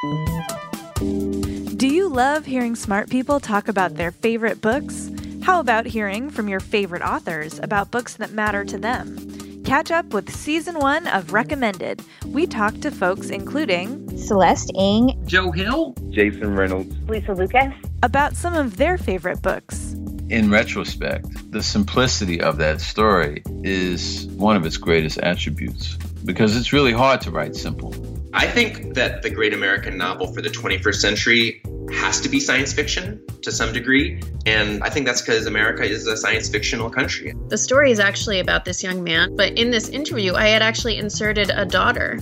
Do you love hearing smart people talk about their favorite books? How about hearing from your favorite authors about books that matter to them? Catch up with season one of Recommended. We talked to folks including Celeste Ng, Joe Hill, Jason Reynolds, Lisa Lucas, about some of their favorite books. In retrospect, the simplicity of that story is one of its greatest attributes because it's really hard to write simple. I think that the great American novel for the 21st century has to be science fiction to some degree. And I think that's because America is a science fictional country. The story is actually about this young man, but in this interview, I had actually inserted a daughter.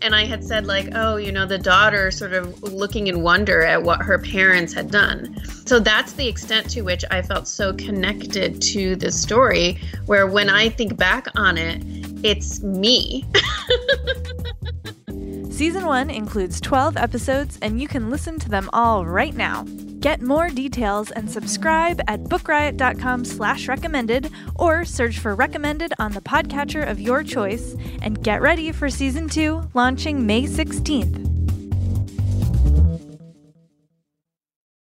And I had said, like, oh, you know, the daughter sort of looking in wonder at what her parents had done. So that's the extent to which I felt so connected to the story, where when I think back on it, it's me. Season 1 includes 12 episodes, and you can listen to them all right now. Get more details and subscribe at bookriot.com slash recommended or search for recommended on the podcatcher of your choice and get ready for season 2 launching May 16th.